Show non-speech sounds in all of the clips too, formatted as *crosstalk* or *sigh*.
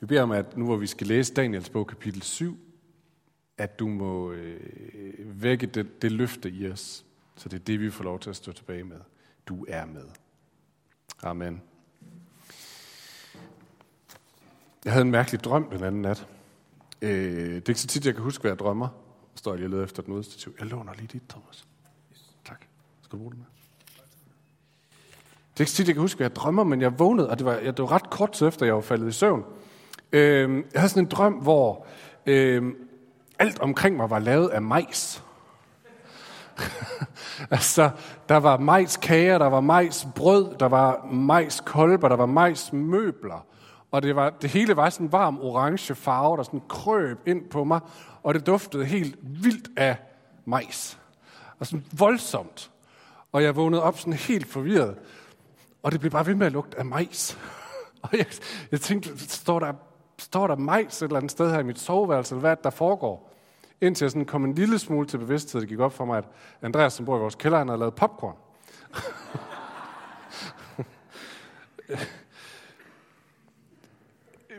Vi beder om, at nu hvor vi skal læse Daniels bog, kapitel 7, at du må øh, vække det, det løfte i os. Så det er det, vi får lov til at stå tilbage med. Du er med. Amen. Jeg havde en mærkelig drøm den anden nat. Øh, det er ikke så tit, jeg kan huske, hvad jeg drømmer. Jeg står lige og leder efter et nødstativ. Jeg låner lige dit, Thomas. Tak. Skal du bruge det med? Det er ikke så tit, jeg kan huske, hvad jeg drømmer, men jeg vågnede, og det var, det var ret kort tid efter, jeg var faldet i søvn. Øh, jeg havde sådan en drøm, hvor øh, alt omkring mig var lavet af majs. *laughs* altså, der var majskager, der var majsbrød, der var majskolber, der var majsmøbler. Og det, var, det hele var sådan en varm orange farve, der sådan krøb ind på mig, og det duftede helt vildt af majs. Og sådan voldsomt. Og jeg vågnede op sådan helt forvirret. Og det blev bare ved med at lugte af majs. *laughs* Og jeg, jeg tænkte, står der, står der majs et eller andet sted her i mit soveværelse, eller hvad der foregår? Indtil jeg sådan kom en lille smule til bevidsthed, det gik op for mig, at Andreas, som bor i vores kælder, han har lavet popcorn. *laughs*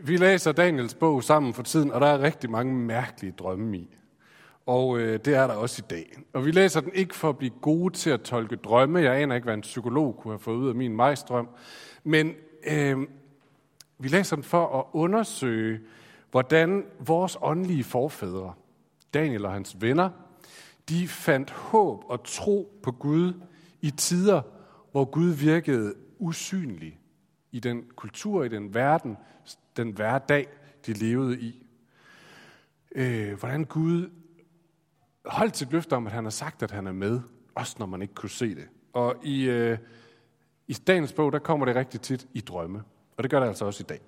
Vi læser Daniels bog sammen for tiden, og der er rigtig mange mærkelige drømme i. Og øh, det er der også i dag. Og vi læser den ikke for at blive gode til at tolke drømme. Jeg aner ikke, hvad en psykolog kunne have fået ud af min majstrøm. Men øh, vi læser den for at undersøge, hvordan vores åndelige forfædre, Daniel og hans venner, de fandt håb og tro på Gud i tider, hvor Gud virkede usynlig i den kultur, i den verden, den hverdag, de levede i. Øh, hvordan Gud holdt sit løfte om, at han har sagt, at han er med, også når man ikke kunne se det. Og i, øh, i dagens bog, der kommer det rigtig tit i drømme. Og det gør det altså også i dag.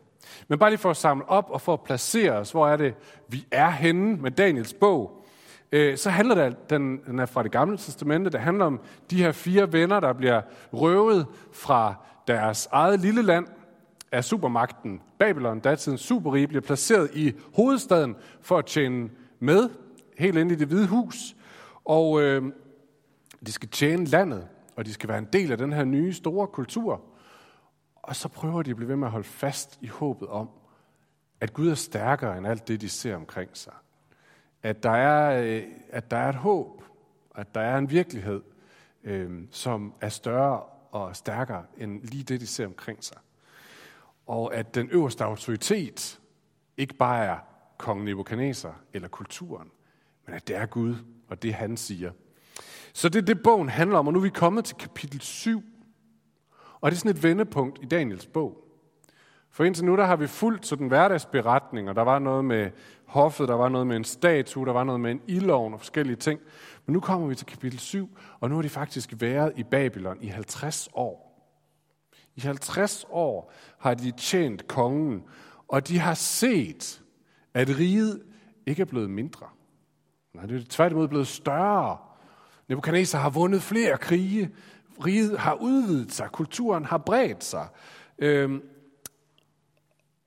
Men bare lige for at samle op og for at placere os, hvor er det, vi er henne med Daniels bog, øh, så handler det, den, den er fra det gamle testamente, det handler om de her fire venner, der bliver røvet fra deres eget lille land af supermagten Babylon, datidens superrige, bliver placeret i hovedstaden for at tjene med helt ind i det hvide hus. Og øh, de skal tjene landet, og de skal være en del af den her nye store kultur. Og så prøver de at blive ved med at holde fast i håbet om, at Gud er stærkere end alt det, de ser omkring sig. At der er, øh, at der er et håb, at der er en virkelighed, øh, som er større og stærkere end lige det, de ser omkring sig. Og at den øverste autoritet ikke bare er kong Nebuchadnezzar eller kulturen, men at det er Gud, og det han siger. Så det er det, bogen handler om, og nu er vi kommet til kapitel 7. Og det er sådan et vendepunkt i Daniels bog. For indtil nu, der har vi fulgt sådan hverdagsberetning, og der var noget med hoffet, der var noget med en statue, der var noget med en ildovn og forskellige ting. Men nu kommer vi til kapitel 7, og nu har de faktisk været i Babylon i 50 år. I 50 år har de tjent kongen, og de har set, at riget ikke er blevet mindre. Nej, det er tværtimod blevet større. Nebuchadnezzar har vundet flere krige. Riget har udvidet sig. Kulturen har bredt sig. Øhm,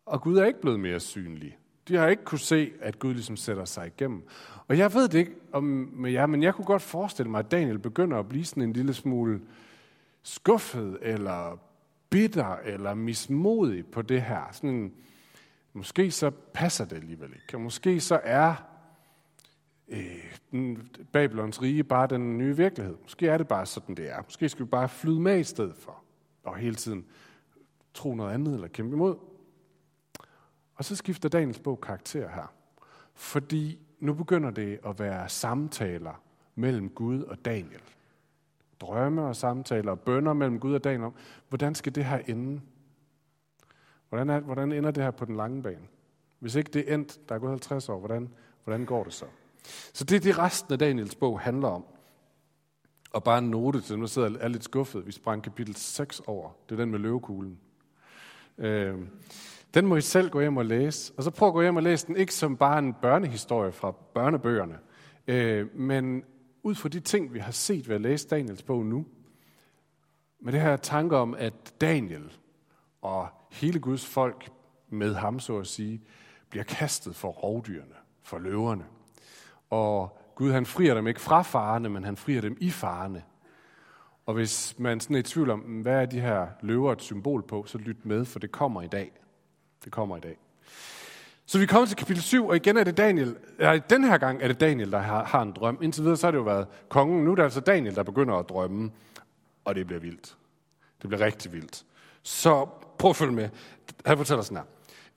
og Gud er ikke blevet mere synlig. De har ikke kunne se, at Gud ligesom sætter sig igennem. Og jeg ved det ikke om med jer, men jeg kunne godt forestille mig, at Daniel begynder at blive sådan en lille smule skuffet, eller bitter, eller mismodig på det her. Sådan, måske så passer det alligevel ikke. måske så er øh, Babylons rige bare den nye virkelighed. Måske er det bare sådan, det er. Måske skal vi bare flyde med i stedet for, og hele tiden tro noget andet eller kæmpe imod. Og så skifter Daniels bog karakter her. Fordi nu begynder det at være samtaler mellem Gud og Daniel. Drømme og samtaler og bønder mellem Gud og Daniel om, hvordan skal det her ende? Hvordan, er, hvordan ender det her på den lange bane? Hvis ikke det er endt, der er gået 50 år, hvordan, hvordan går det så? Så det er det, resten af Daniels bog handler om. Og bare en note til dem, der sidder er lidt skuffet. Vi sprang kapitel 6 over. Det er den med løvekuglen. Øh, den må I selv gå hjem og læse. Og så prøv at gå hjem og læse den, ikke som bare en børnehistorie fra børnebøgerne, øh, men ud fra de ting, vi har set ved at læse Daniels bog nu. Med det her tanke om, at Daniel og hele Guds folk med ham, så at sige, bliver kastet for rovdyrene, for løverne. Og Gud han frier dem ikke fra farerne, men han frier dem i farerne. Og hvis man sådan er i tvivl om, mm, hvad er de her løver et symbol på, så lyt med, for det kommer i dag. Det kommer i dag. Så vi kommer til kapitel 7, og igen er det Daniel, ja, den her gang er det Daniel, der har, har en drøm. Indtil videre så har det jo været kongen, nu er det altså Daniel, der begynder at drømme, og det bliver vildt. Det bliver rigtig vildt. Så prøv at følge med. Han fortæller sådan her.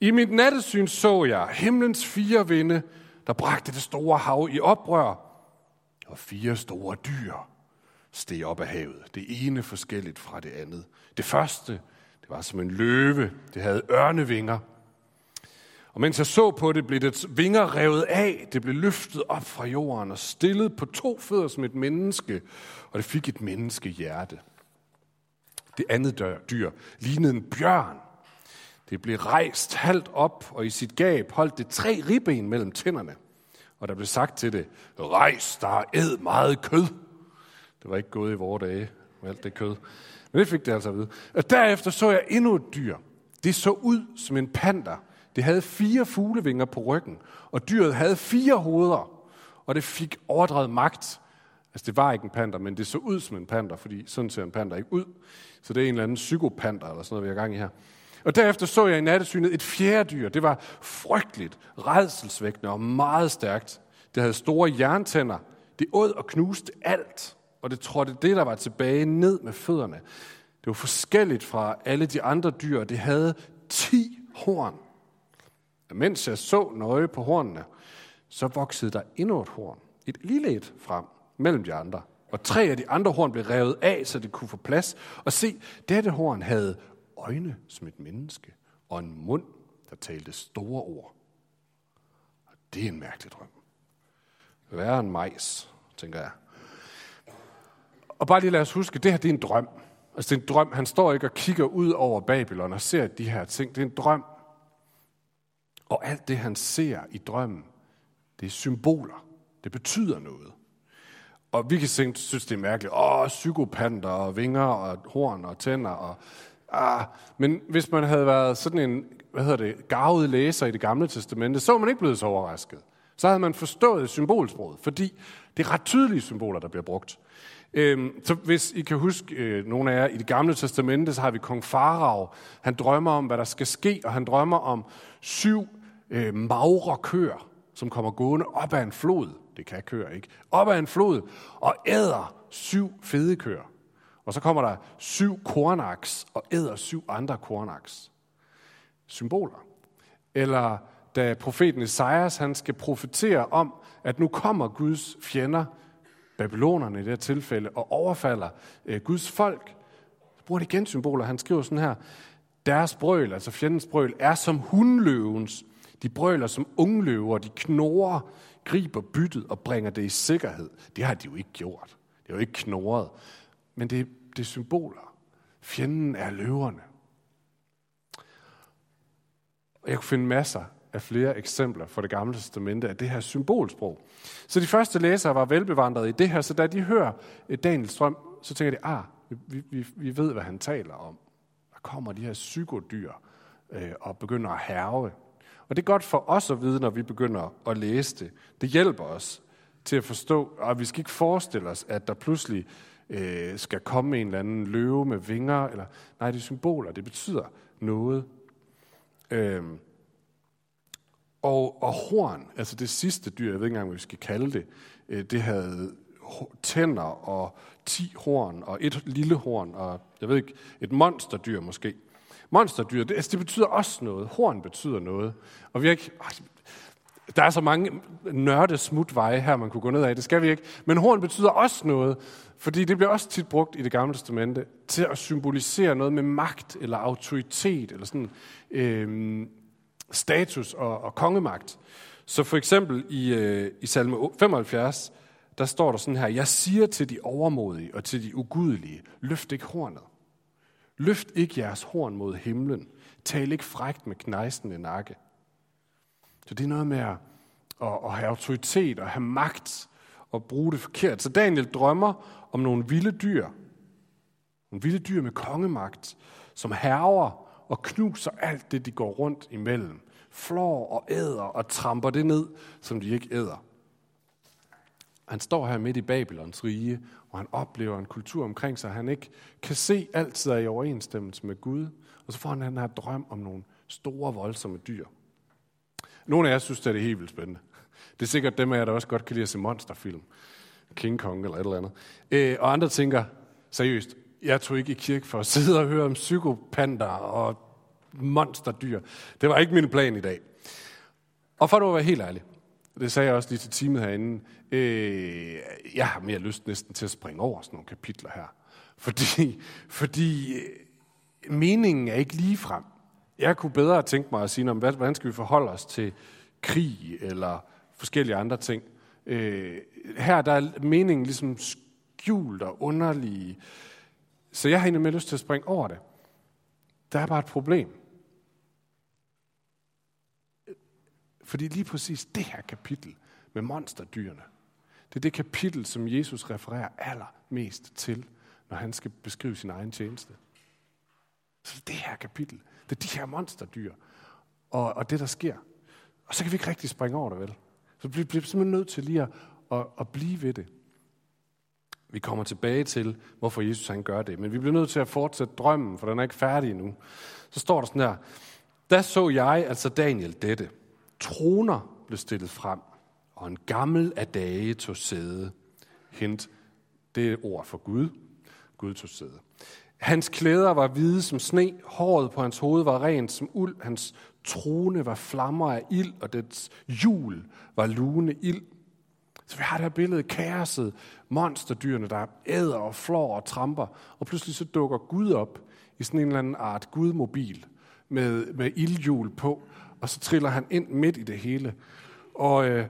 I mit nattesyn så jeg himlens fire vinde, der bragte det store hav i oprør, og fire store dyr steg op af havet. Det ene forskelligt fra det andet. Det første, det var som en løve. Det havde ørnevinger. Og mens jeg så på det, blev dets vinger revet af. Det blev løftet op fra jorden og stillet på to fødder som et menneske. Og det fik et menneskehjerte. Det andet dyr lignede en bjørn. Det blev rejst halvt op, og i sit gab holdt det tre ribben mellem tænderne. Og der blev sagt til det, rejs, der er æd meget kød. Det var ikke gået i vore dage med alt det kød. Men det fik det altså at vide. Og derefter så jeg endnu et dyr. Det så ud som en panda. Det havde fire fuglevinger på ryggen, og dyret havde fire hoveder. Og det fik overdrevet magt. Altså det var ikke en panda, men det så ud som en panda, fordi sådan ser en panda ikke ud. Så det er en eller anden psykopanda eller sådan noget, vi har gang i her. Og derefter så jeg i nattesynet et fjerde dyr. Det var frygteligt, redselsvækkende og meget stærkt. Det havde store jerntænder. Det åd og knuste alt. Og det trådte det, der var tilbage, ned med fødderne. Det var forskelligt fra alle de andre dyr. Det havde ti horn. Og mens jeg så nøje på hornene, så voksede der endnu et horn. Et lille et frem mellem de andre. Og tre af de andre horn blev revet af, så det kunne få plads. Og se, dette horn havde øjne som et menneske, og en mund, der talte store ord. Og det er en mærkelig drøm. Værre en majs, tænker jeg. Og bare lige lad os huske, det her det er en drøm. Altså det er en drøm. Han står ikke og kigger ud over Babylon og ser de her ting. Det er en drøm. Og alt det, han ser i drømmen, det er symboler. Det betyder noget. Og vi kan synes, det er mærkeligt. Åh, psykopanter og vinger og horn og tænder. Og, ah. Men hvis man havde været sådan en, hvad hedder det, garvet læser i det gamle testamente, så var man ikke blevet så overrasket. Så havde man forstået symbolsproget, fordi det er ret tydelige symboler, der bliver brugt. Øhm, så hvis I kan huske, øh, nogle af jer, i det gamle testamente, så har vi kong Farag. Han drømmer om, hvad der skal ske, og han drømmer om syv øh, magre køer, som kommer gående op ad en flod. Det kan køer ikke. Op ad en flod, og æder syv fede køer. Og så kommer der syv kornaks, og æder syv andre kornaks. Symboler. Eller da profeten Esajas, han skal profetere om, at nu kommer Guds fjender, babylonerne i det her tilfælde, og overfalder øh, Guds folk. Så bruger det igen symboler. Han skriver sådan her, deres brøl, altså fjendens brøl, er som hundløvens. De brøler som ungløver, de knorer, griber byttet og bringer det i sikkerhed. Det har de jo ikke gjort. Det er jo ikke knoret. Men det, det er symboler. Fjenden er løverne. Og jeg kunne finde masser af flere eksempler fra det gamle testamente af det her symbolsprog. Så de første læsere var velbevandrede i det her, så da de hører eh, Daniels drøm, så tænker de, ah, vi, vi, vi ved, hvad han taler om. Der kommer de her psykodyr øh, og begynder at herve. Og det er godt for os at vide, når vi begynder at læse det. Det hjælper os til at forstå, og vi skal ikke forestille os, at der pludselig øh, skal komme en eller anden løve med vinger. Eller, nej, det er symboler. Det betyder noget. Øh, og, og horn, altså det sidste dyr, jeg ved ikke engang, hvad vi skal kalde det, øh, det havde tænder og ti horn og et lille horn og jeg ved ikke, et monsterdyr måske. Monsterdyr, det, altså det betyder også noget. Horn betyder noget. Og vi har ikke, der er så mange nørde smutveje her, man kunne gå ned af. Det skal vi ikke. Men horn betyder også noget, fordi det bliver også tit brugt i det gamle testamente til at symbolisere noget med magt eller autoritet eller sådan øh, status og, og kongemagt. Så for eksempel i, øh, i salme 75, der står der sådan her, Jeg siger til de overmodige og til de ugudelige, løft ikke hornet. Løft ikke jeres horn mod himlen. Tal ikke frægt med knejsende nakke. Så det er noget med at, at, at have autoritet og have magt og bruge det forkert. Så Daniel drømmer om nogle vilde dyr. Nogle vilde dyr med kongemagt, som herrer og knuser alt det, de går rundt imellem. Flår og æder og tramper det ned, som de ikke æder. Han står her midt i Babylons rige, og han oplever en kultur omkring sig, han ikke kan se altid er i overensstemmelse med Gud. Og så får han den her drøm om nogle store, voldsomme dyr. Nogle af jer synes, det er helt vildt spændende. Det er sikkert dem af jer, der også godt kan lide at se monsterfilm. King Kong eller et eller andet. Øh, og andre tænker, seriøst, jeg tog ikke i kirke for at sidde og høre om psykopanter og monsterdyr. Det var ikke min plan i dag. Og for at være helt ærlig, det sagde jeg også lige til teamet herinde, øh, jeg har mere lyst næsten til at springe over sådan nogle kapitler her. Fordi, fordi øh, meningen er ikke lige frem. Jeg kunne bedre tænke mig at sige, hvordan skal vi forholde os til krig eller forskellige andre ting. Øh, her der er meningen ligesom skjult og underlig. Så jeg har egentlig med lyst til at springe over det. Der er bare et problem. Fordi lige præcis det her kapitel med monsterdyrene, det er det kapitel, som Jesus refererer allermest til, når han skal beskrive sin egen tjeneste. Så det her kapitel, det er de her monsterdyr, og, og det, der sker. Og så kan vi ikke rigtig springe over det, vel? Så vi bliver simpelthen nødt til lige at, at, at blive ved det. Vi kommer tilbage til, hvorfor Jesus han gør det. Men vi bliver nødt til at fortsætte drømmen, for den er ikke færdig endnu. Så står der sådan her. Da så jeg, altså Daniel, dette. Troner blev stillet frem, og en gammel af dage tog sæde. Hint, det er ord for Gud. Gud tog sæde. Hans klæder var hvide som sne, håret på hans hoved var rent som uld, hans trone var flammer af ild, og dets hjul var lune ild. Så vi har det her billede, kaoset, monsterdyrene, der æder og flår og tramper, og pludselig så dukker Gud op i sådan en eller anden art gudmobil med, med ildhjul på, og så triller han ind midt i det hele. Og øh,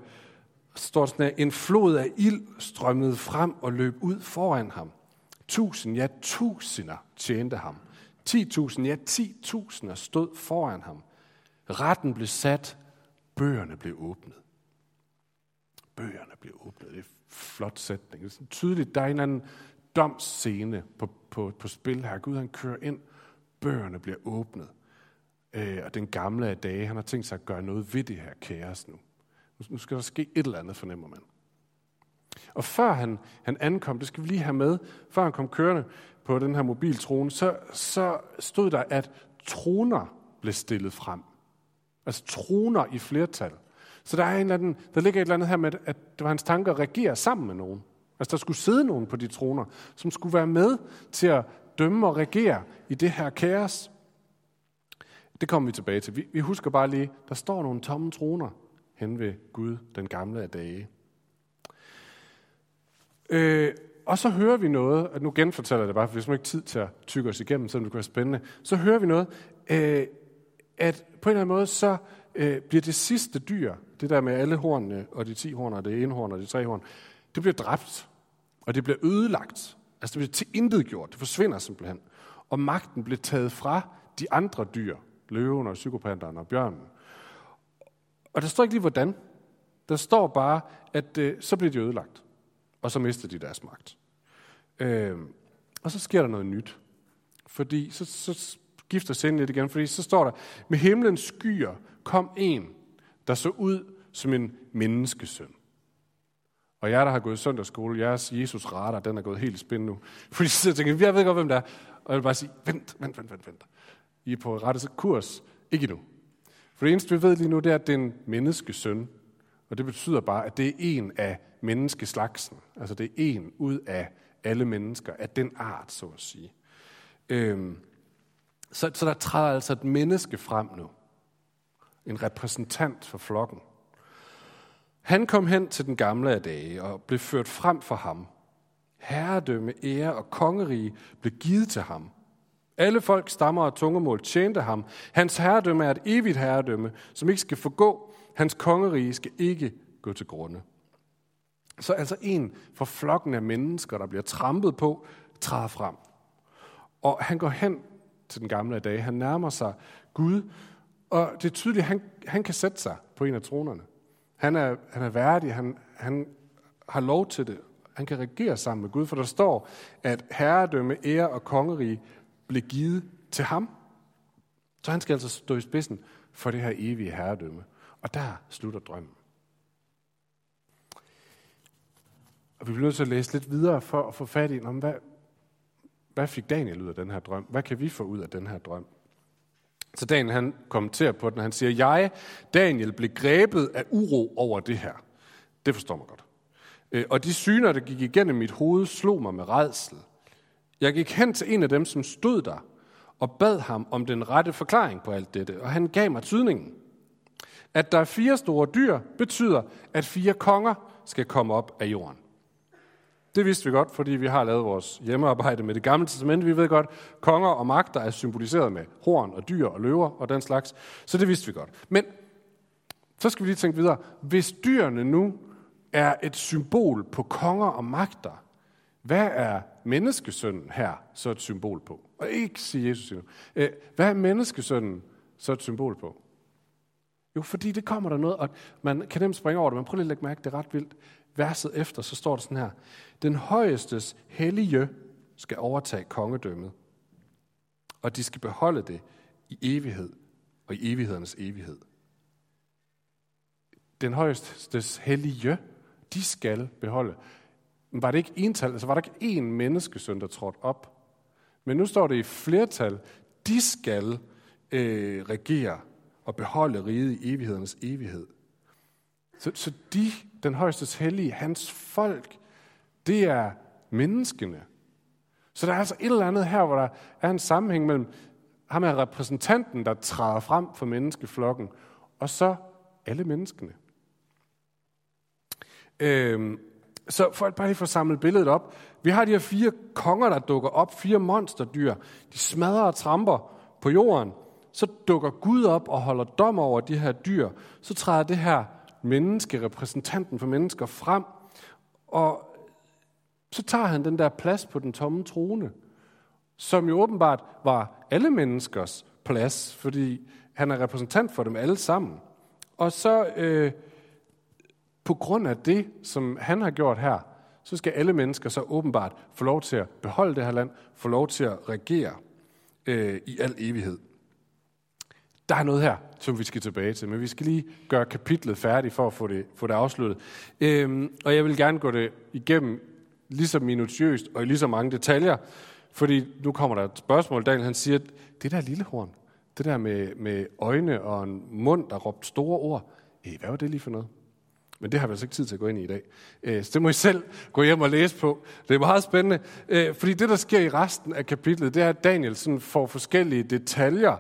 så står der sådan her, en flod af ild strømmede frem og løb ud foran ham. Tusind, ja tusinder tjente ham. 10.000, ja 10.000 stod foran ham. Retten blev sat, bøgerne blev åbnet. Bøgerne blev åbnet. Det er en flot sætning. Det er sådan tydeligt, der er en eller anden domsscene på, på, på spil her. Gud han kører ind, bøgerne bliver åbnet. Øh, og den gamle af dage, han har tænkt sig at gøre noget ved det her kaos nu. Nu skal der ske et eller andet, fornemmer man. Og før han, han ankom, det skal vi lige have med, før han kom kørende på den her mobiltrone, så, så stod der, at troner blev stillet frem. Altså troner i flertal. Så der, er en eller anden, der ligger et eller andet her med, at det var hans tanker at regere sammen med nogen. Altså der skulle sidde nogen på de troner, som skulle være med til at dømme og regere i det her kaos. Det kommer vi tilbage til. Vi, vi husker bare lige, der står nogle tomme troner hen ved Gud, den gamle af dage. Øh, og så hører vi noget, og nu genfortæller jeg det bare, for vi har ikke tid til at tykke os igennem, selvom det kunne være spændende. Så hører vi noget, øh, at på en eller anden måde, så øh, bliver det sidste dyr, det der med alle hornene, og de ti horn, og det ene horn, og de tre horn, det bliver dræbt, og det bliver ødelagt. Altså det bliver til intet gjort, det forsvinder simpelthen. Og magten bliver taget fra de andre dyr, løven og psykopanteren og bjørnen. Og der står ikke lige hvordan. Der står bare, at øh, så bliver de ødelagt og så mister de deres magt. Øh, og så sker der noget nyt. Fordi så, så gifter sind lidt igen, fordi så står der, med himlens skyer kom en, der så ud som en menneskesøn. Og jeg, der har gået i søndagsskole, jeres Jesus radar, den er gået helt i nu. *laughs* Fordi så tænker jeg, jeg ved godt, hvem det er. Og jeg vil bare sige, vent, vent, vent, vent, vent. I er på rette kurs. Ikke endnu. For det eneste, vi ved lige nu, det er, at det er en menneskesøn. Og det betyder bare, at det er en af menneskeslagsen. Altså det er en ud af alle mennesker, af den art, så at sige. Øhm, så, så der træder altså et menneske frem nu. En repræsentant for flokken. Han kom hen til den gamle af dage og blev ført frem for ham. Herredømme, ære og kongerige blev givet til ham. Alle folk, stammer og tungemål tjente ham. Hans herredømme er et evigt herredømme, som ikke skal forgå. Hans kongerige skal ikke gå til grunde. Så altså en for flokken af mennesker, der bliver trampet på, træder frem. Og han går hen til den gamle dag. Han nærmer sig Gud, og det er tydeligt, at han, han kan sætte sig på en af tronerne. Han er, han er værdig, han, han har lov til det. Han kan regere sammen med Gud, for der står, at herredømme, ære og kongerige blev givet til ham. Så han skal altså stå i spidsen for det her evige herredømme. Og der slutter drømmen. Og vi bliver nødt til at læse lidt videre for at få fat i, om hvad, hvad fik Daniel ud af den her drøm? Hvad kan vi få ud af den her drøm? Så Daniel han kommenterer på den, han siger, jeg, Daniel, blev grebet af uro over det her. Det forstår man godt. Øh, og de syner, der gik igennem mit hoved, slog mig med redsel. Jeg gik hen til en af dem, som stod der, og bad ham om den rette forklaring på alt dette, og han gav mig tydningen. At der er fire store dyr, betyder, at fire konger skal komme op af jorden. Det vidste vi godt, fordi vi har lavet vores hjemmearbejde med det gamle testament. Vi ved godt, konger og magter er symboliseret med horn og dyr og løver og den slags. Så det vidste vi godt. Men så skal vi lige tænke videre. Hvis dyrene nu er et symbol på konger og magter, hvad er menneskesønnen her så et symbol på? Og ikke sige Jesus endnu. Hvad er menneskesønnen så et symbol på? Jo, fordi det kommer der noget, og man kan nemt springe over det, men prøv lige at lægge mærke, det er ret vildt. Verset efter, så står der sådan her. Den højestes hellige skal overtage kongedømmet, og de skal beholde det i evighed og i evighedernes evighed. Den højestes hellige, de skal beholde. Men var det ikke ental, altså var der ikke én menneskesøn, der trådte op? Men nu står det i flertal, de skal øh, regere og beholde riget i evighedernes evighed. Så, så de, den højeste hellige, hans folk, det er menneskene. Så der er altså et eller andet her, hvor der er en sammenhæng mellem ham er repræsentanten, der træder frem for menneskeflokken, og så alle menneskene. Øhm, så for at bare lige få samlet billedet op. Vi har de her fire konger, der dukker op, fire monsterdyr. De smadrer og tramper på jorden. Så dukker Gud op og holder dom over de her dyr. Så træder det her menneske, repræsentanten for mennesker, frem. Og så tager han den der plads på den tomme trone, som jo åbenbart var alle menneskers plads, fordi han er repræsentant for dem alle sammen. Og så øh, på grund af det, som han har gjort her, så skal alle mennesker så åbenbart få lov til at beholde det her land, få lov til at regere øh, i al evighed. Der er noget her, som vi skal tilbage til, men vi skal lige gøre kapitlet færdigt for at få det, få det afsluttet. Øhm, og jeg vil gerne gå det igennem lige så minutiøst og i lige så mange detaljer, fordi nu kommer der et spørgsmål. Daniel han siger, at det der lille horn, det der med, med øjne og en mund, der råbte store ord, hey, hvad var det lige for noget? Men det har vi altså ikke tid til at gå ind i i dag. Eh, så det må I selv gå hjem og læse på. Det er meget spændende, eh, fordi det, der sker i resten af kapitlet, det er, at Daniel sådan får forskellige detaljer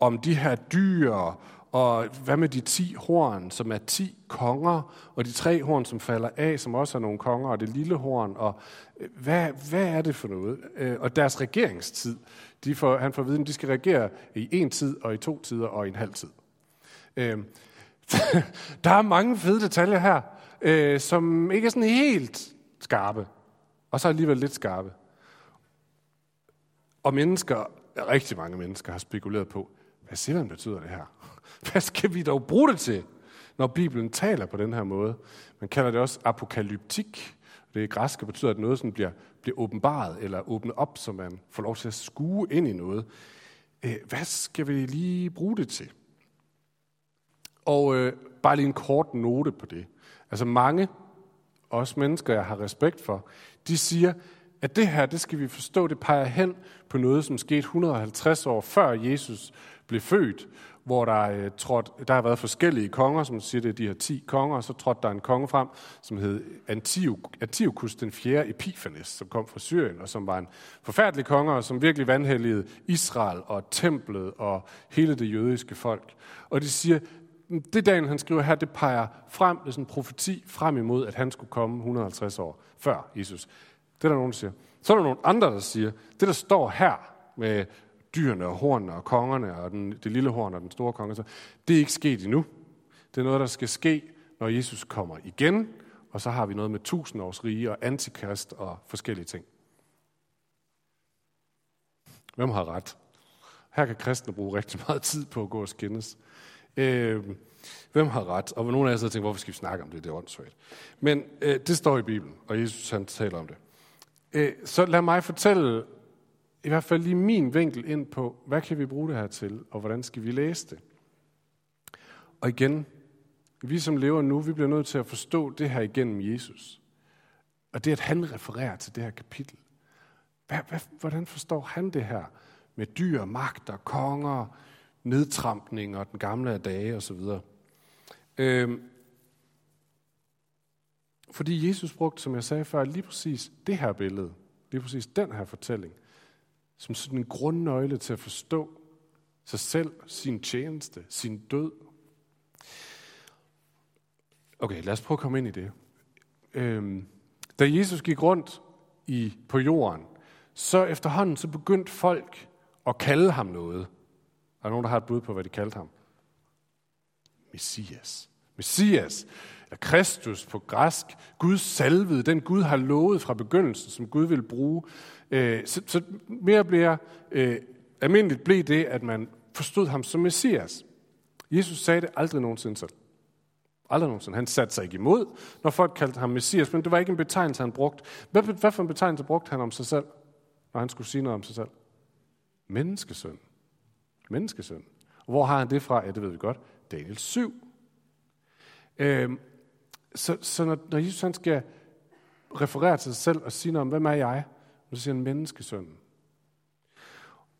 om de her dyr, og hvad med de ti horn, som er ti konger, og de tre horn, som falder af, som også er nogle konger, og det lille horn, og øh, hvad, hvad er det for noget? Øh, og deres regeringstid, de får, han får at vide, at de skal regere i en tid, og i to tider, og i en halv tid. Øhm, *laughs* der er mange fede detaljer her, øh, som ikke er sådan helt skarpe, og så alligevel lidt skarpe. Og mennesker, rigtig mange mennesker, har spekuleret på, hvad simpelthen betyder det her? *laughs* Hvad skal vi dog bruge det til, når Bibelen taler på den her måde? Man kalder det også apokalyptik. Det græske betyder, at noget sådan bliver, bliver åbenbaret eller åbnet op, så man får lov til at skue ind i noget. Øh, hvad skal vi lige bruge det til? Og øh, bare lige en kort note på det. Altså mange, også mennesker, jeg har respekt for, de siger, at det her, det skal vi forstå, det peger hen på noget, som skete 150 år før Jesus blev født, hvor der, øh, trådt, der har været forskellige konger, som siger, det er de her 10 konger, og så trådte der en konge frem, som hed Antiochus den 4. Epiphanes, som kom fra Syrien, og som var en forfærdelig konge, og som virkelig vandhældede Israel og templet og hele det jødiske folk. Og de siger, det Daniel han skriver her, det peger frem, det er sådan en profeti frem imod, at han skulle komme 150 år før Jesus. Det er der nogen, der siger. Så er der nogle andre, der siger, det der står her med dyrene og hornene og kongerne og den, det lille horn og den store konge, så det er ikke sket endnu. Det er noget, der skal ske, når Jesus kommer igen, og så har vi noget med tusindårs rige og antikrist og forskellige ting. Hvem har ret? Her kan kristne bruge rigtig meget tid på at gå og skændes. Øh, hvem har ret? Og nogle af jer så tænker, hvorfor skal vi snakke om det? Det er åndssvagt. Men øh, det står i Bibelen, og Jesus han taler om det. Øh, så lad mig fortælle i hvert fald lige min vinkel ind på, hvad kan vi bruge det her til, og hvordan skal vi læse det? Og igen, vi som lever nu, vi bliver nødt til at forstå det her igennem Jesus. Og det, at han refererer til det her kapitel. Hvad, hvad, hvordan forstår han det her med dyr, magter, konger, nedtrampning og den gamle af dage osv. Øhm, fordi Jesus brugte, som jeg sagde før, lige præcis det her billede, lige præcis den her fortælling, som sådan en grundnøgle til at forstå sig selv, sin tjeneste, sin død. Okay, lad os prøve at komme ind i det. Øhm, da Jesus gik rundt i, på jorden, så efterhånden så begyndte folk at kalde ham noget. Er der nogen, der har et bud på, hvad de kaldte ham? Messias. Messias, eller Kristus på græsk, Guds salvede, den Gud har lovet fra begyndelsen, som Gud vil bruge. Øh, så, så mere bliver øh, almindeligt blev det, at man forstod ham som Messias. Jesus sagde det aldrig nogensinde selv. Aldrig nogensinde. Han satte sig ikke imod, når folk kaldte ham Messias, men det var ikke en betegnelse, han brugte. Hvad, hvad for en betegnelse brugte han om sig selv, når han skulle sige noget om sig selv? Menneskesøn. Menneskesøn. Og hvor har han det fra? Ja, det ved vi godt. Daniel 7. Øhm, så så når, når Jesus han skal referere til sig selv og sige noget om, hvem er jeg? Så siger han menneskesøn.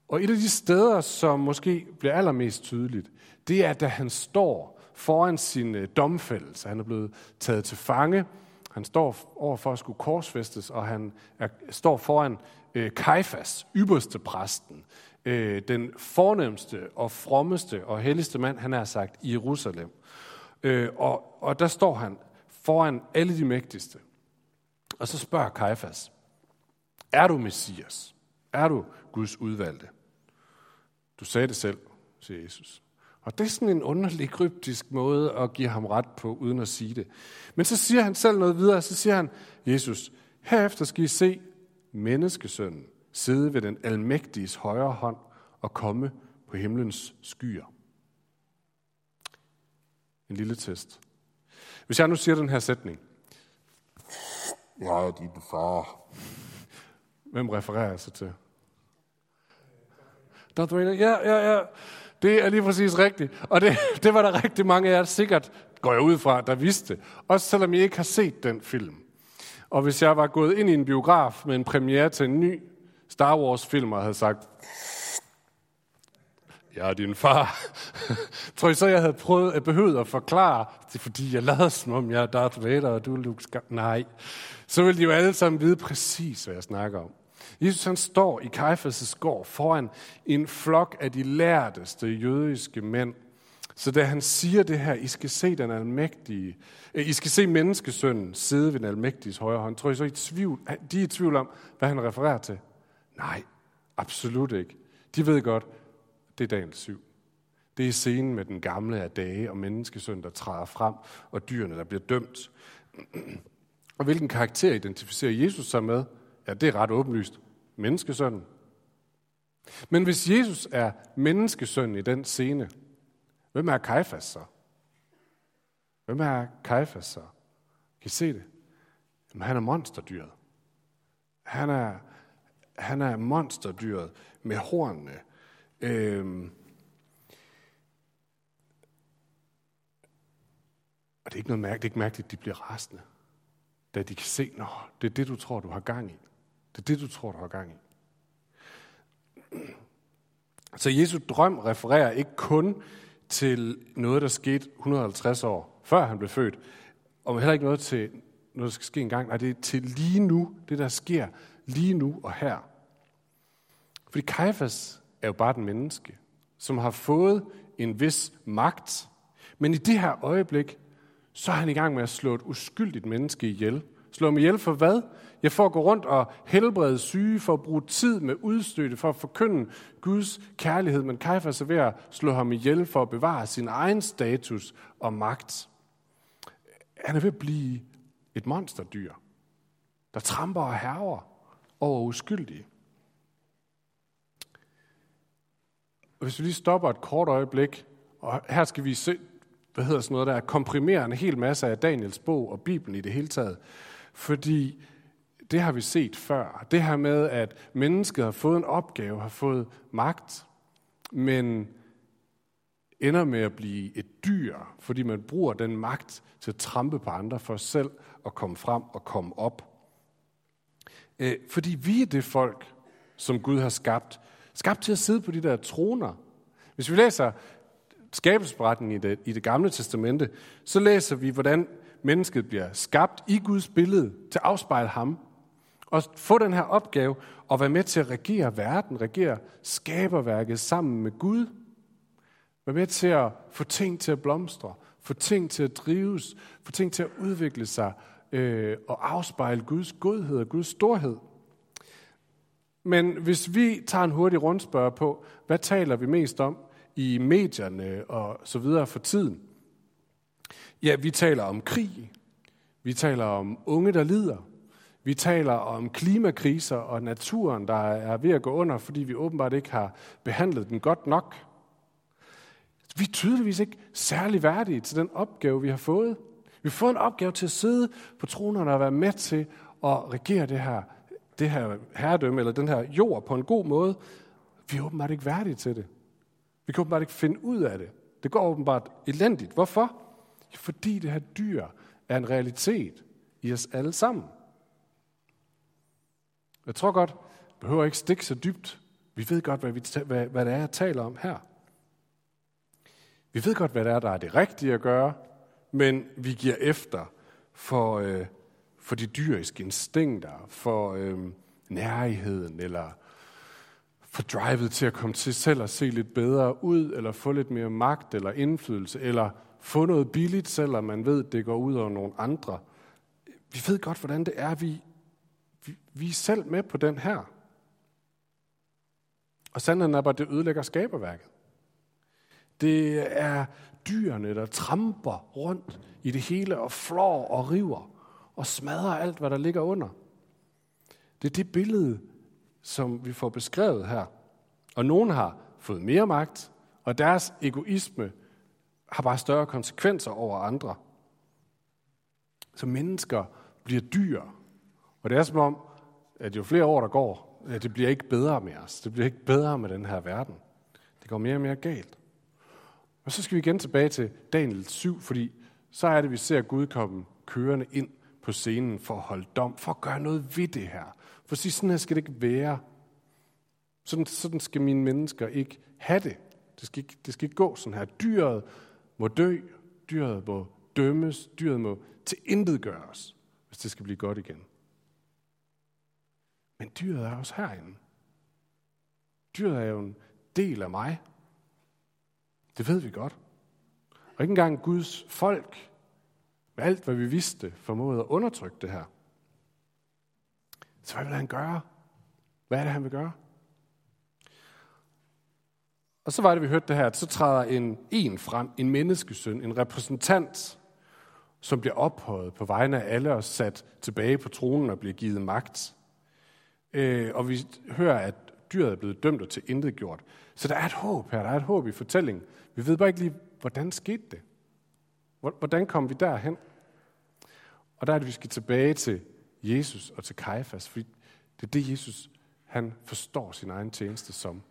Og et af de steder, som måske bliver allermest tydeligt, det er, da han står foran sin øh, domfældelse. Han er blevet taget til fange. Han står over for at skulle korsfæstes, og han er, står foran øh, Kajfas, ypperste præsten, øh, den fornemmeste og frommeste og helligste mand, han har sagt, i Jerusalem. Øh, og, og der står han foran alle de mægtigste. Og så spørger Kajfas, er du Messias? Er du Guds udvalgte? Du sagde det selv, siger Jesus. Og det er sådan en underlig kryptisk måde at give ham ret på, uden at sige det. Men så siger han selv noget videre, så siger han, Jesus, herefter skal I se menneskesønnen sidde ved den almægtiges højre hånd og komme på himlens skyer. En lille test. Hvis jeg nu siger den her sætning. Jeg er din far. Hvem refererer jeg så til? Darth Vader, ja, ja, ja. Det er lige præcis rigtigt. Og det, *laughs* det var der rigtig mange af jer sikkert, går jeg ud fra, der vidste. Også selvom I ikke har set den film. Og hvis jeg var gået ind i en biograf med en premiere til en ny Star Wars-film og havde sagt, jeg er din far. *laughs* Tror I så, jeg havde prøvet at behøvet at forklare, det fordi, jeg lader som om, jeg er Darth Vader, og du er Luke Skywalker. Nej. Så ville de jo alle sammen vide præcis, hvad jeg snakker om. Jesus han står i Kajfas' gård foran en flok af de lærteste jødiske mænd. Så da han siger det her, I skal se den almægtige, eh, I skal se menneskesønnen sidde ved den almægtiges højre hånd, tror I så, I tvivl, de er i tvivl om, hvad han refererer til? Nej, absolut ikke. De ved godt, det er Daniel 7. Det er scenen med den gamle af dage og menneskesøn, der træder frem, og dyrene, der bliver dømt. *clears throat* Og hvilken karakter identificerer Jesus sig med? Ja, det er ret åbenlyst. Menneskesønnen. Men hvis Jesus er menneskesønnen i den scene, hvem er Kajfas så? Hvem er Kajfas så? Kan I se det? Jamen, han er monsterdyret. Han er, han er monsterdyret med hornene. Øhm, og det er ikke noget mærkeligt, det er ikke mærkeligt, at de bliver rasende. Da de kan se, at det er det, du tror, du har gang i. Det er det, du tror, du har gang i. Så Jesu drøm refererer ikke kun til noget, der skete 150 år før han blev født, og heller ikke noget til noget, der skal ske engang. Nej, det er til lige nu, det der sker lige nu og her. Fordi Kajfas er jo bare den menneske, som har fået en vis magt, men i det her øjeblik, så er han i gang med at slå et uskyldigt menneske ihjel. Slå ham ihjel for hvad? Jeg får gå rundt og helbrede syge, for at bruge tid med udstøtte, for at forkynde Guds kærlighed. Men Kajfas er ved at slå ham ihjel for at bevare sin egen status og magt. Han er ved at blive et monsterdyr, der tramper og herrer over uskyldige. Hvis vi lige stopper et kort øjeblik, og her skal vi se, hvad hedder sådan noget der, komprimere en hel masse af Daniels bog og Bibelen i det hele taget. Fordi det har vi set før. Det her med, at mennesket har fået en opgave, har fået magt, men ender med at blive et dyr, fordi man bruger den magt til at trampe på andre for selv at komme frem og komme op. Øh, fordi vi er det folk, som Gud har skabt. Skabt til at sidde på de der troner. Hvis vi læser skabelsesberetningen i det, i det gamle testamente, så læser vi, hvordan mennesket bliver skabt i Guds billede til at afspejle ham. Og få den her opgave at være med til at regere verden, regere skaberværket sammen med Gud. Være med til at få ting til at blomstre, få ting til at drives, få ting til at udvikle sig øh, og afspejle Guds godhed og Guds storhed. Men hvis vi tager en hurtig rundspørg på, hvad taler vi mest om i medierne og så videre for tiden? Ja, vi taler om krig. Vi taler om unge, der lider. Vi taler om klimakriser og naturen, der er ved at gå under, fordi vi åbenbart ikke har behandlet den godt nok. Vi er tydeligvis ikke særlig værdige til den opgave, vi har fået. Vi har fået en opgave til at sidde på tronerne og være med til at regere det her, det her herredømme, eller den her jord på en god måde. Vi er åbenbart ikke værdige til det. Vi kan åbenbart ikke finde ud af det. Det går åbenbart elendigt. Hvorfor? Fordi det her dyr er en realitet i os alle sammen. Jeg tror godt, behøver ikke stikke så dybt. Vi ved godt, hvad, vi, hvad, hvad det er, jeg taler om her. Vi ved godt, hvad det er, der er det rigtige at gøre, men vi giver efter for, øh, for de dyriske instinkter, for øh, nærheden, eller for drivet til at komme til selv at se lidt bedre ud, eller få lidt mere magt eller indflydelse, eller få noget billigt, selvom man ved, det går ud over nogle andre. Vi ved godt, hvordan det er. Vi, vi, vi er selv med på den her. Og sandheden er bare, at det ødelægger skaberværket. Det er dyrene, der tramper rundt i det hele og flår og river og smadrer alt, hvad der ligger under. Det er det billede, som vi får beskrevet her. Og nogen har fået mere magt, og deres egoisme har bare større konsekvenser over andre. Så mennesker bliver dyr. Og det er som om, at jo flere år der går, at det bliver ikke bedre med os. Det bliver ikke bedre med den her verden. Det går mere og mere galt. Og så skal vi igen tilbage til Daniel 7, fordi så er det, vi ser Gud komme kørende ind på scenen for at holde dom, for at gøre noget ved det her. For at sige, sådan her skal det ikke være. Sådan, sådan skal mine mennesker ikke have det. Det skal, ikke, det skal ikke gå sådan her. Dyret må dø, dyret må dømmes, dyret må til intet gøres, hvis det skal blive godt igen. Men dyret er også herinde. Dyret er jo en del af mig. Det ved vi godt. Og ikke engang Guds folk, med alt hvad vi vidste, formåede at undertrykke det her. Så hvad vil han gøre? Hvad er det, han vil gøre? Og så var det, vi hørte det her, at så træder en en frem, en menneskesøn, en repræsentant, som bliver ophøjet på vegne af alle og sat tilbage på tronen og bliver givet magt. Øh, og vi hører, at dyret er blevet dømt og til intet gjort. Så der er et håb her, der er et håb i fortællingen. Vi ved bare ikke lige, hvordan skete det? Hvordan kom vi derhen? Og der er det, vi skal tilbage til Jesus og til Kajfas, fordi det er det, Jesus han forstår sin egen tjeneste som.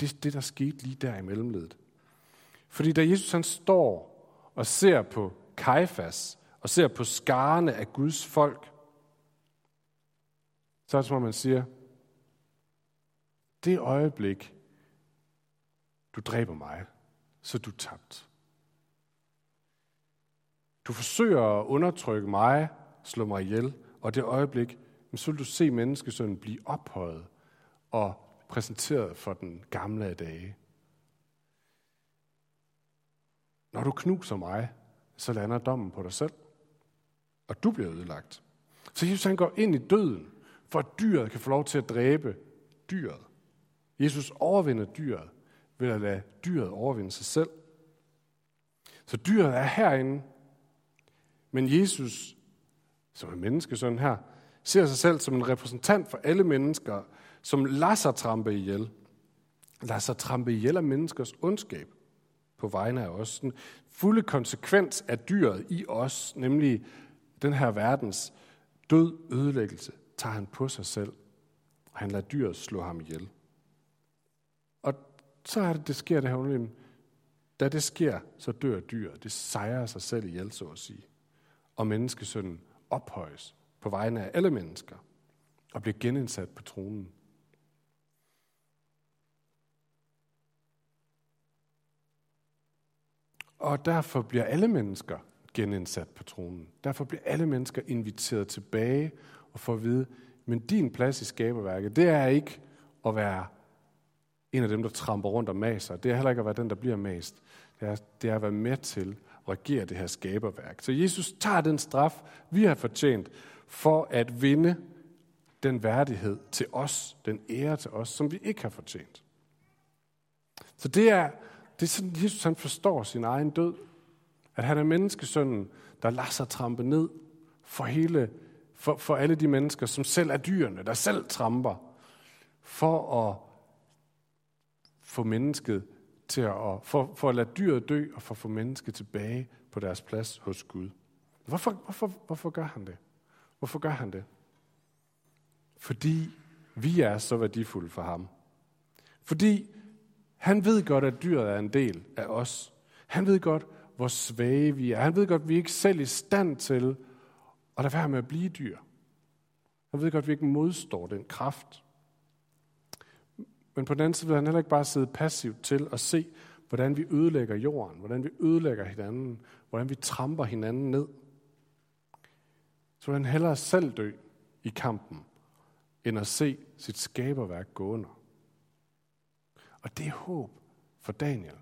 Det er det, der skete lige der i mellemledet. Fordi da Jesus han står og ser på Kajfas, og ser på skarne af Guds folk, så er det som om man siger, det øjeblik, du dræber mig, så er du tabt. Du forsøger at undertrykke mig, slå mig ihjel, og det øjeblik, så vil du se menneskesønnen blive ophøjet og præsenteret for den gamle af dage. Når du knuser mig, så lander dommen på dig selv, og du bliver ødelagt. Så Jesus han går ind i døden, for at dyret kan få lov til at dræbe dyret. Jesus overvinder dyret ved at lade dyret overvinde sig selv. Så dyret er herinde, men Jesus, som er menneskesøn her, ser sig selv som en repræsentant for alle mennesker, som lader sig trampe ihjel. Lader sig trampe ihjel af menneskers ondskab på vegne af os. Den fulde konsekvens af dyret i os, nemlig den her verdens død ødelæggelse, tager han på sig selv. Og han lader dyret slå ham ihjel. Og så er det, det sker det her underlige. Da det sker, så dør dyret. Det sejrer sig selv ihjel, så at sige. Og menneskesønnen ophøjes på vegne af alle mennesker og bliver genindsat på tronen. Og derfor bliver alle mennesker genindsat på tronen. Derfor bliver alle mennesker inviteret tilbage og får at vide, men din plads i skaberværket, det er ikke at være en af dem, der tramper rundt og maser. Det er heller ikke at være den, der bliver mast. Det er, det er at være med til at regere det her skaberværk. Så Jesus tager den straf, vi har fortjent, for at vinde den værdighed til os, den ære til os, som vi ikke har fortjent. Så det er, det er sådan, Jesus han forstår sin egen død. At han er menneskesønnen, der lader sig trampe ned for, hele, for, for alle de mennesker, som selv er dyrene, der selv tramper, for at få mennesket til at, for, for at lade dyret dø, og for at få mennesket tilbage på deres plads hos Gud. Hvorfor, hvorfor, hvorfor gør han det? Hvorfor gør han det? Fordi vi er så værdifulde for ham. Fordi han ved godt, at dyret er en del af os. Han ved godt, hvor svage vi er. Han ved godt, at vi ikke selv er i stand til at lade være med at blive dyr. Han ved godt, at vi ikke modstår den kraft. Men på den anden side vil han heller ikke bare sidde passivt til og se, hvordan vi ødelægger jorden, hvordan vi ødelægger hinanden, hvordan vi tramper hinanden ned. Så vil han hellere selv dø i kampen, end at se sit skaberværk gå under. Og det er håb for Daniel.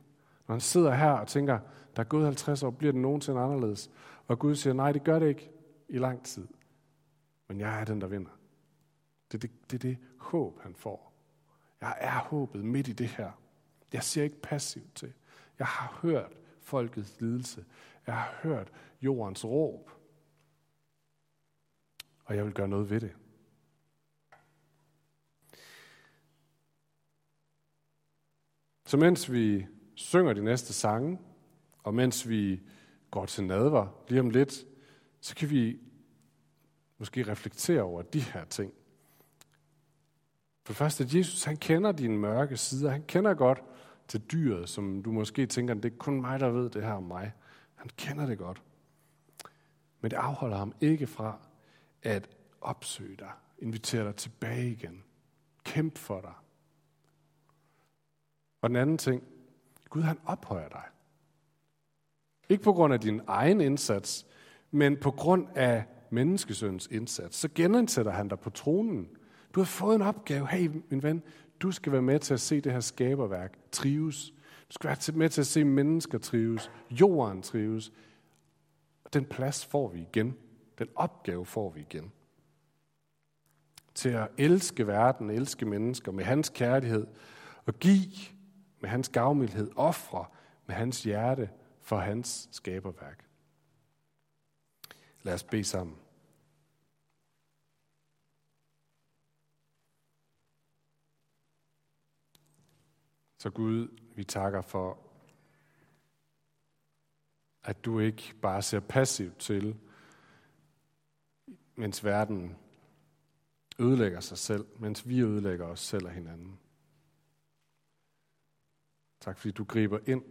Når han sidder her og tænker, der er gået 50 år, bliver det nogensinde anderledes? Og Gud siger, nej, det gør det ikke i lang tid. Men jeg er den, der vinder. Det er det, det, er det håb, han får. Jeg er håbet midt i det her. Jeg ser ikke passivt til. Jeg har hørt folkets lidelse. Jeg har hørt jordens råb. Og jeg vil gøre noget ved det. Så mens vi synger de næste sange, og mens vi går til nadver lige om lidt, så kan vi måske reflektere over de her ting. For det første, at Jesus han kender dine mørke sider. Han kender godt til dyret, som du måske tænker, det er kun mig, der ved det her om mig. Han kender det godt. Men det afholder ham ikke fra at opsøge dig, invitere dig tilbage igen, kæmpe for dig. Og den anden ting, Gud han ophøjer dig. Ikke på grund af din egen indsats, men på grund af menneskesøns indsats. Så genindsætter han dig på tronen. Du har fået en opgave. Hey, min ven, du skal være med til at se det her skaberværk trives. Du skal være med til at se mennesker trives. Jorden trives. Og den plads får vi igen. Den opgave får vi igen. Til at elske verden, elske mennesker med hans kærlighed og give med hans gavmildhed, ofre med hans hjerte for hans skaberværk. Lad os bede sammen. Så Gud, vi takker for, at du ikke bare ser passivt til, mens verden ødelægger sig selv, mens vi ødelægger os selv og hinanden. Tak fordi du griber ind.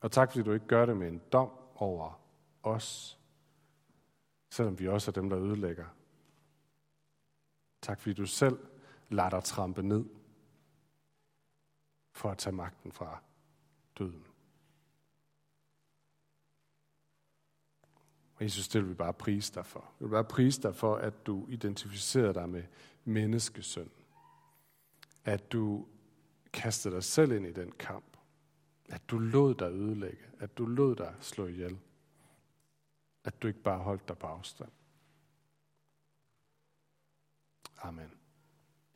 Og tak fordi du ikke gør det med en dom over os, selvom vi også er dem, der ødelægger. Tak fordi du selv lader dig trampe ned for at tage magten fra døden. Og Jesus, det vil vi bare prise dig for. Vi vil bare prise dig for, at du identificerer dig med menneskesøn. At du kastede dig selv ind i den kamp. At du lod dig ødelægge. At du lod dig slå ihjel. At du ikke bare holdt dig på afstand. Amen.